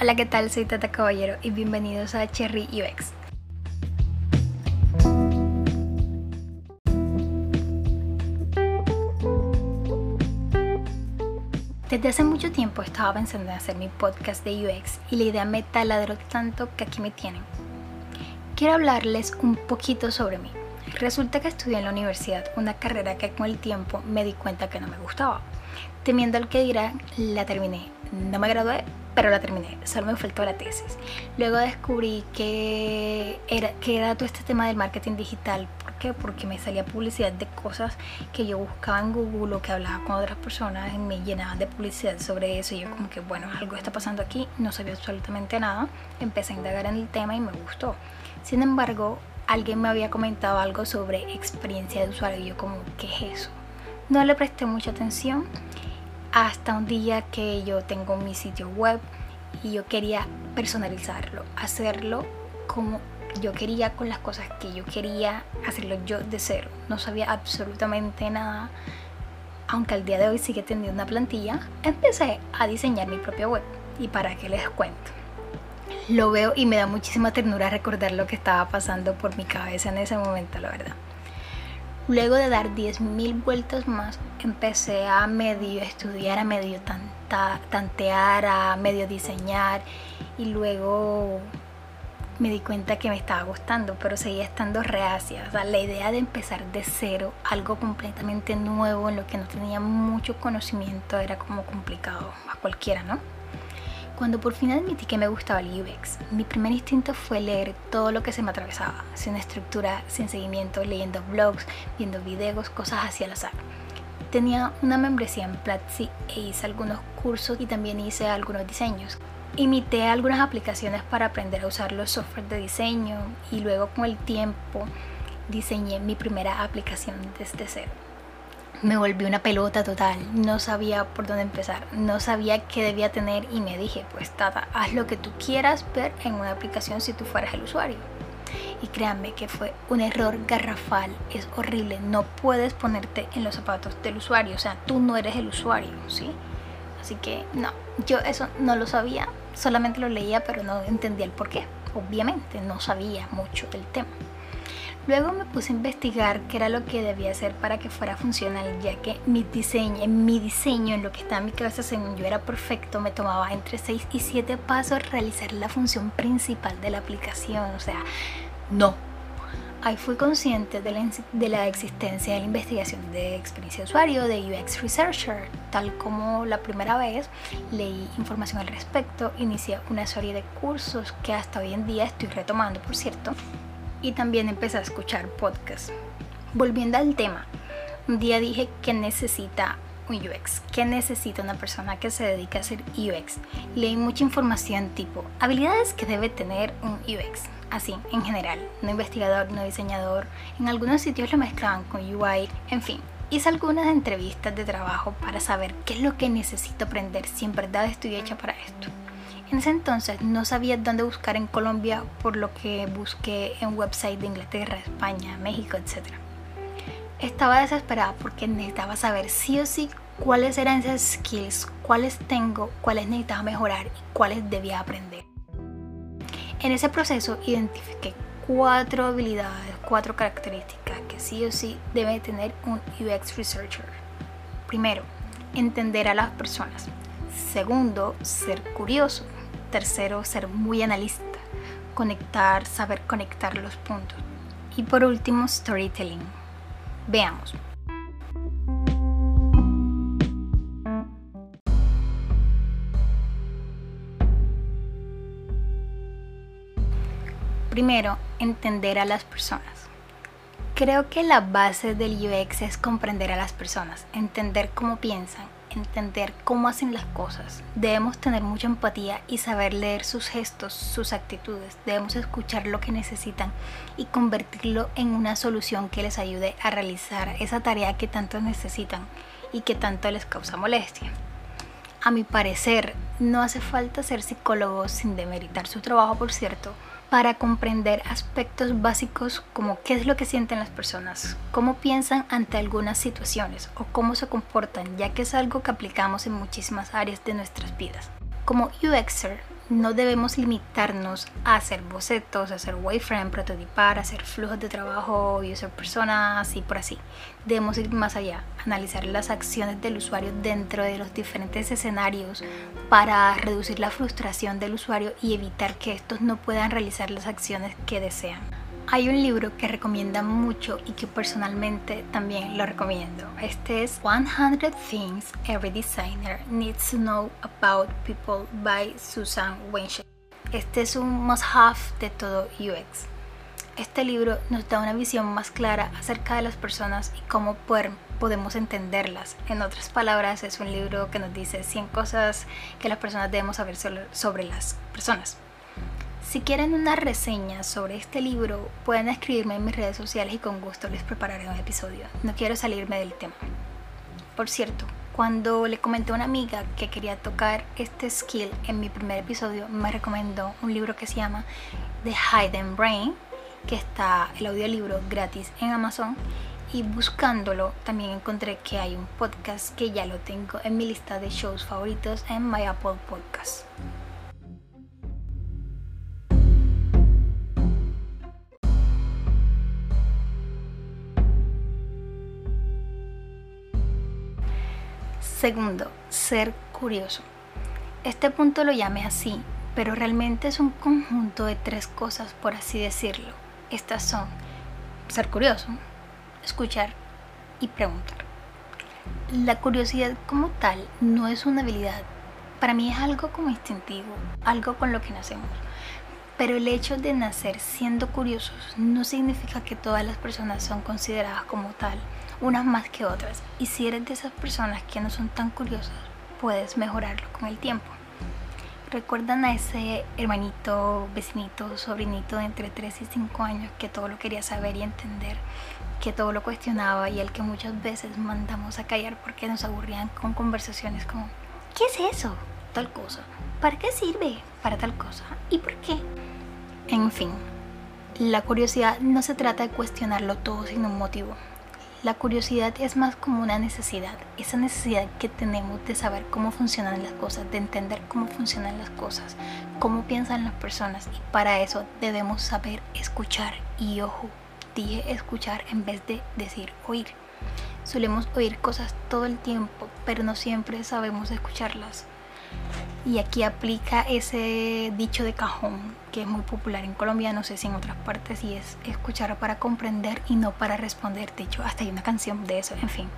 Hola, ¿qué tal? Soy Tata Caballero y bienvenidos a Cherry UX. Desde hace mucho tiempo estaba pensando en hacer mi podcast de UX y la idea me taladró tanto que aquí me tienen. Quiero hablarles un poquito sobre mí. Resulta que estudié en la universidad una carrera que con el tiempo me di cuenta que no me gustaba. Temiendo al que dirán, la terminé. No me gradué, pero la terminé, solo me faltó la tesis. Luego descubrí que era, que era todo este tema del marketing digital. ¿Por qué? Porque me salía publicidad de cosas que yo buscaba en Google o que hablaba con otras personas y me llenaban de publicidad sobre eso. Y yo como que, bueno, algo está pasando aquí, no sabía absolutamente nada. Empecé a indagar en el tema y me gustó. Sin embargo, alguien me había comentado algo sobre experiencia de usuario y yo como, ¿qué es eso? No le presté mucha atención hasta un día que yo tengo mi sitio web y yo quería personalizarlo, hacerlo como yo quería con las cosas que yo quería, hacerlo yo de cero. No sabía absolutamente nada, aunque al día de hoy sigue teniendo una plantilla, empecé a diseñar mi propia web. ¿Y para qué les cuento? Lo veo y me da muchísima ternura recordar lo que estaba pasando por mi cabeza en ese momento, la verdad. Luego de dar 10.000 vueltas más, empecé a medio estudiar, a medio tantear, a medio diseñar y luego me di cuenta que me estaba gustando, pero seguía estando reacia. O sea, la idea de empezar de cero, algo completamente nuevo en lo que no tenía mucho conocimiento, era como complicado a cualquiera, ¿no? Cuando por fin admití que me gustaba el UX, mi primer instinto fue leer todo lo que se me atravesaba, sin estructura, sin seguimiento, leyendo blogs, viendo videos, cosas así al azar. Tenía una membresía en Platzi e hice algunos cursos y también hice algunos diseños. Imité algunas aplicaciones para aprender a usar los software de diseño y luego con el tiempo diseñé mi primera aplicación desde cero me volví una pelota total, no sabía por dónde empezar, no sabía qué debía tener y me dije, pues Tata, haz lo que tú quieras ver en una aplicación si tú fueras el usuario. Y créanme que fue un error garrafal, es horrible, no puedes ponerte en los zapatos del usuario, o sea, tú no eres el usuario, ¿sí? Así que no, yo eso no lo sabía, solamente lo leía pero no entendía el por qué, obviamente no sabía mucho del tema. Luego me puse a investigar qué era lo que debía hacer para que fuera funcional, ya que mi diseño, en mi diseño, en lo que estaba en mi cabeza, según yo era perfecto, me tomaba entre 6 y 7 pasos realizar la función principal de la aplicación. O sea, no. Ahí fui consciente de la, de la existencia de la investigación de experiencia de usuario, de UX Researcher, tal como la primera vez leí información al respecto, inicié una serie de cursos que hasta hoy en día estoy retomando, por cierto, y también empecé a escuchar podcasts. Volviendo al tema, un día dije que necesita un UX, que necesita una persona que se dedica a hacer UX. Leí mucha información tipo habilidades que debe tener un UX, así en general, no investigador, no diseñador. En algunos sitios lo mezclaban con UI, en fin. Hice algunas entrevistas de trabajo para saber qué es lo que necesito aprender si en verdad estoy hecha para esto. En ese entonces no sabía dónde buscar en Colombia, por lo que busqué en websites de Inglaterra, España, México, etc. Estaba desesperada porque necesitaba saber sí o sí cuáles eran esas skills, cuáles tengo, cuáles necesitaba mejorar y cuáles debía aprender. En ese proceso identifiqué cuatro habilidades, cuatro características que sí o sí debe tener un UX researcher. Primero, entender a las personas. Segundo, ser curioso. Tercero, ser muy analista, conectar, saber conectar los puntos. Y por último, storytelling. Veamos. Primero, entender a las personas. Creo que la base del UX es comprender a las personas, entender cómo piensan, entender cómo hacen las cosas. Debemos tener mucha empatía y saber leer sus gestos, sus actitudes. Debemos escuchar lo que necesitan y convertirlo en una solución que les ayude a realizar esa tarea que tanto necesitan y que tanto les causa molestia. A mi parecer, no hace falta ser psicólogo sin demeritar su trabajo, por cierto, para comprender aspectos básicos como qué es lo que sienten las personas, cómo piensan ante algunas situaciones o cómo se comportan, ya que es algo que aplicamos en muchísimas áreas de nuestras vidas. Como UXer, no debemos limitarnos a hacer bocetos, a hacer wireframe, prototipar, hacer flujos de trabajo, user personas y por así. Debemos ir más allá, analizar las acciones del usuario dentro de los diferentes escenarios para reducir la frustración del usuario y evitar que estos no puedan realizar las acciones que desean. Hay un libro que recomienda mucho y que personalmente también lo recomiendo. Este es 100 Things Every Designer Needs to Know About People by Susan Weinstein. Este es un must-have de todo UX. Este libro nos da una visión más clara acerca de las personas y cómo podemos entenderlas. En otras palabras, es un libro que nos dice 100 cosas que las personas debemos saber sobre las personas. Si quieren una reseña sobre este libro, pueden escribirme en mis redes sociales y con gusto les prepararé un episodio. No quiero salirme del tema. Por cierto, cuando le comenté a una amiga que quería tocar este skill en mi primer episodio, me recomendó un libro que se llama The Hidden Brain, que está el audiolibro gratis en Amazon. Y buscándolo también encontré que hay un podcast que ya lo tengo en mi lista de shows favoritos en My Apple Podcast. Segundo, ser curioso. Este punto lo llamé así, pero realmente es un conjunto de tres cosas, por así decirlo. Estas son ser curioso, escuchar y preguntar. La curiosidad como tal no es una habilidad. Para mí es algo como instintivo, algo con lo que nacemos. Pero el hecho de nacer siendo curiosos no significa que todas las personas son consideradas como tal unas más que otras. Y si eres de esas personas que no son tan curiosas, puedes mejorarlo con el tiempo. ¿Recuerdan a ese hermanito, vecinito, sobrinito de entre 3 y 5 años que todo lo quería saber y entender, que todo lo cuestionaba y el que muchas veces mandamos a callar porque nos aburrían con conversaciones como ¿qué es eso? Tal cosa. ¿Para qué sirve? Para tal cosa. ¿Y por qué? En fin, la curiosidad no se trata de cuestionarlo todo sin un motivo. La curiosidad es más como una necesidad, esa necesidad que tenemos de saber cómo funcionan las cosas, de entender cómo funcionan las cosas, cómo piensan las personas y para eso debemos saber escuchar y ojo, dije escuchar en vez de decir oír. Solemos oír cosas todo el tiempo, pero no siempre sabemos escucharlas. Y aquí aplica ese dicho de cajón que es muy popular en Colombia, no sé si en otras partes, y es escuchar para comprender y no para responder. De hecho, hasta hay una canción de eso, en fin.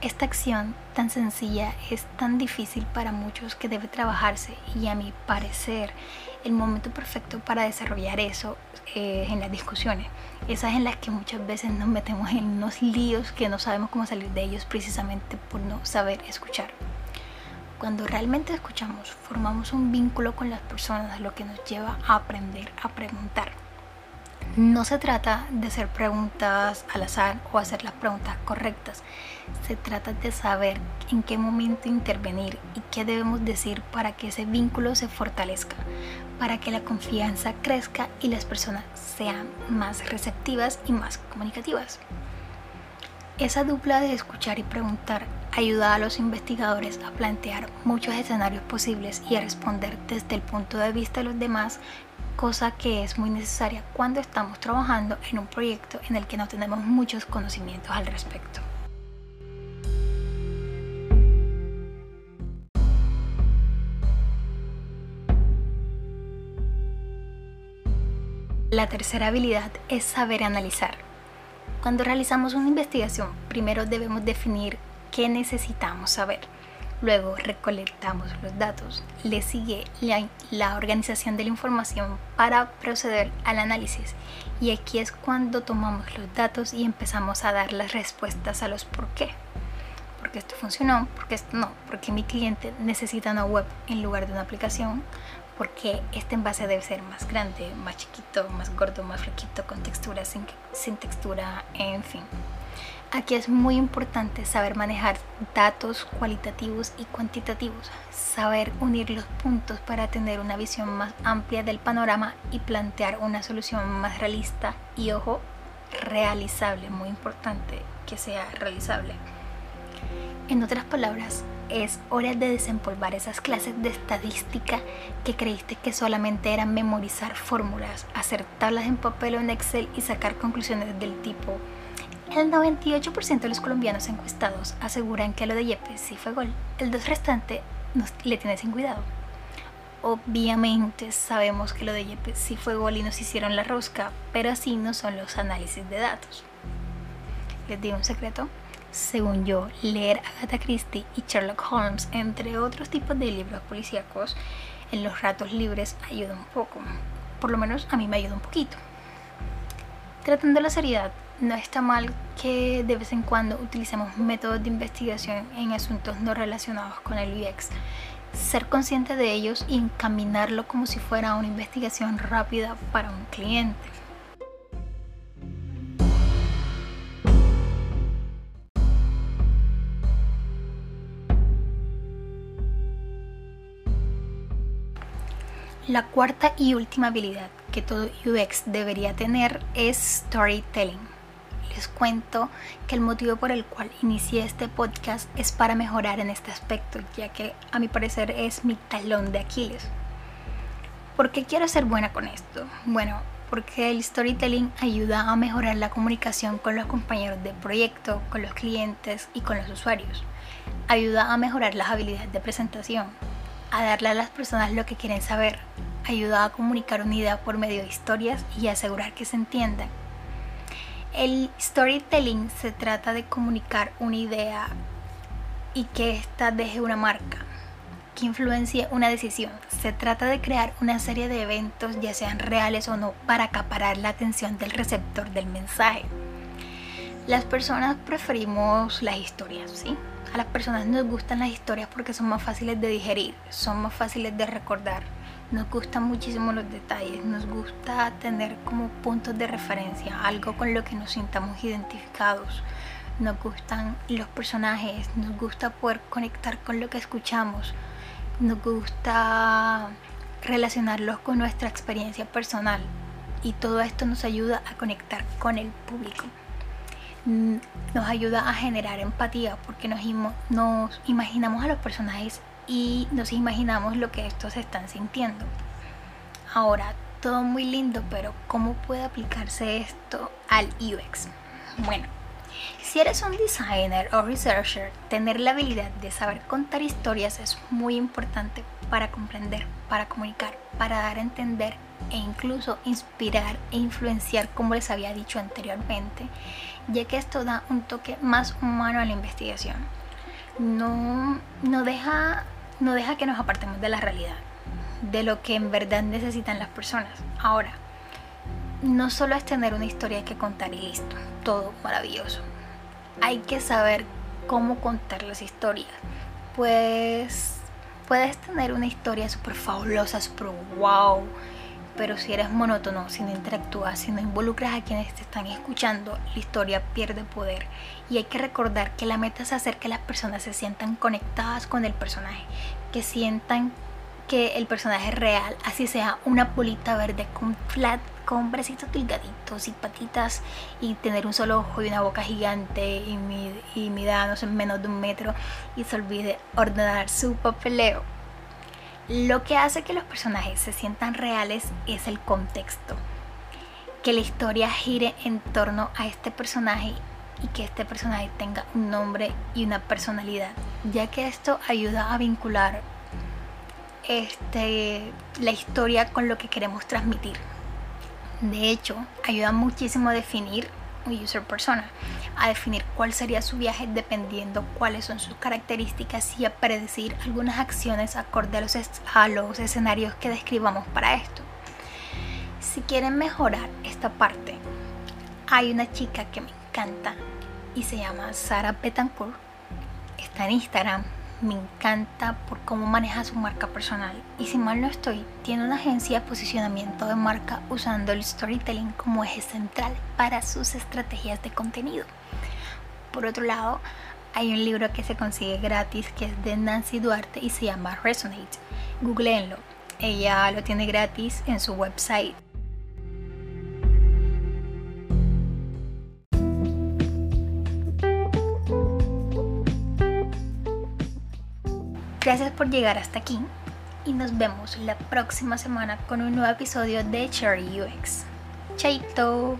Esta acción tan sencilla es tan difícil para muchos que debe trabajarse y a mi parecer el momento perfecto para desarrollar eso eh, en las discusiones. Esas en las que muchas veces nos metemos en unos líos que no sabemos cómo salir de ellos precisamente por no saber escuchar. Cuando realmente escuchamos, formamos un vínculo con las personas, lo que nos lleva a aprender a preguntar. No se trata de hacer preguntas al azar o hacer las preguntas correctas. Se trata de saber en qué momento intervenir y qué debemos decir para que ese vínculo se fortalezca, para que la confianza crezca y las personas sean más receptivas y más comunicativas. Esa dupla de escuchar y preguntar ayuda a los investigadores a plantear muchos escenarios posibles y a responder desde el punto de vista de los demás, cosa que es muy necesaria cuando estamos trabajando en un proyecto en el que no tenemos muchos conocimientos al respecto. La tercera habilidad es saber analizar. Cuando realizamos una investigación, primero debemos definir qué necesitamos saber. Luego recolectamos los datos. Le sigue la, organización de la información para proceder al análisis. Y aquí es cuando tomamos los datos y empezamos a dar las respuestas a los por qué. Porque esto funcionó, porque esto no, porque mi cliente necesita una web en lugar de una aplicación, porque este envase debe ser más grande, más chiquito, más gordo, más flaquito, con textura, sin, sin textura, en fin. Aquí es muy importante saber manejar datos cualitativos y cuantitativos, saber unir los puntos para tener una visión más amplia del panorama y plantear una solución más realista y, ojo, realizable, muy importante que sea realizable. En otras palabras, es hora de desempolvar esas clases de estadística que creíste que solamente eran memorizar fórmulas, hacer tablas en papel o en Excel y sacar conclusiones del tipo el 98% de los colombianos encuestados aseguran que lo de Yepes sí fue gol. El dos restante nos, le tiene sin cuidado. Obviamente sabemos que lo de Yepes sí fue gol y nos hicieron la rosca, pero así no son los análisis de datos. Les digo un secreto. Según yo, leer Agatha Christie y Sherlock Holmes, entre otros tipos de libros policíacos, en los ratos libres ayuda un poco. Por lo menos a mí me ayuda un poquito. Tratando la seriedad, no está mal que de vez en cuando utilicemos métodos de investigación en asuntos no relacionados con el UX. Ser consciente de ellos y encaminarlo como si fuera una investigación rápida para un cliente. La cuarta y última habilidad que todo UX debería tener es storytelling les cuento que el motivo por el cual inicié este podcast es para mejorar en este aspecto, ya que a mi parecer es mi talón de Aquiles. ¿Por qué quiero ser buena con esto? Bueno, porque el storytelling ayuda a mejorar la comunicación con los compañeros de proyecto, con los clientes y con los usuarios. Ayuda a mejorar las habilidades de presentación, a darle a las personas lo que quieren saber. Ayuda a comunicar una idea por medio de historias y asegurar que se entiendan el storytelling se trata de comunicar una idea y que ésta deje una marca, que influencie una decisión. Se trata de crear una serie de eventos, ya sean reales o no, para acaparar la atención del receptor del mensaje. Las personas preferimos las historias, ¿sí? A las personas nos gustan las historias porque son más fáciles de digerir, son más fáciles de recordar nos gustan muchísimo los detalles, nos gusta tener como puntos de referencia, algo con lo que nos sintamos identificados. Nos gustan los personajes, nos gusta poder conectar con lo que escuchamos, nos gusta relacionarlos con nuestra experiencia personal y todo esto nos ayuda a conectar con el público. Mm, nos ayuda a generar empatía porque nos, nos imaginamos a los personajes y nos imaginamos lo que estos están sintiendo. Ahora, todo muy lindo, pero ¿cómo puede aplicarse esto al UX? Bueno, si eres un designer o researcher, tener la habilidad de saber contar historias es muy importante para comprender, para comunicar, para dar a entender e incluso inspirar e influenciar como les había dicho anteriormente, ya que esto da un toque más humano a la investigación. No, no deja no deja que nos apartemos de la realidad, de lo que en verdad necesitan las personas. Ahora, no solo es tener una historia que contar y listo, todo maravilloso. Hay que saber cómo contar las historias. Pues puedes tener una historia súper fabulosa, súper wow, pero si eres monótono, si no interactúas, si no involucras a quienes te están escuchando, la historia pierde poder. Y hay que recordar que la meta es hacer que las personas se sientan conectadas con el personaje, que sientan que el personaje es real, así sea una polita verde con flat, con bracitos delgaditos y patitas y tener un solo ojo y una boca gigante y, y mida, en menos de un metro y se olvide ordenar su papeleo lo que hace que los personajes se sientan reales es el contexto. Que la historia gire en torno a este personaje y que este personaje tenga un nombre y una personalidad, ya que esto ayuda a vincular este, la historia con lo que queremos transmitir. De hecho, ayuda muchísimo a definir user persona, a definir cuál sería su viaje dependiendo cuáles son sus características y a predecir algunas acciones acorde a los, a los escenarios que describamos para esto. Si quieren mejorar esta parte, hay una chica que me encanta y se llama Sara Betancourt. Está en Instagram me encanta por cómo maneja su marca personal y si mal no estoy, tiene una agencia de posicionamiento de marca usando el storytelling como eje central para sus estrategias de contenido. Por otro lado, hay un libro que se consigue gratis que es de Nancy Duarte y se llama Resonate. Googleenlo. Ella lo tiene gratis en su website Gracias por llegar hasta aquí y nos vemos la próxima semana con un nuevo episodio de Cherry UX. Chaito.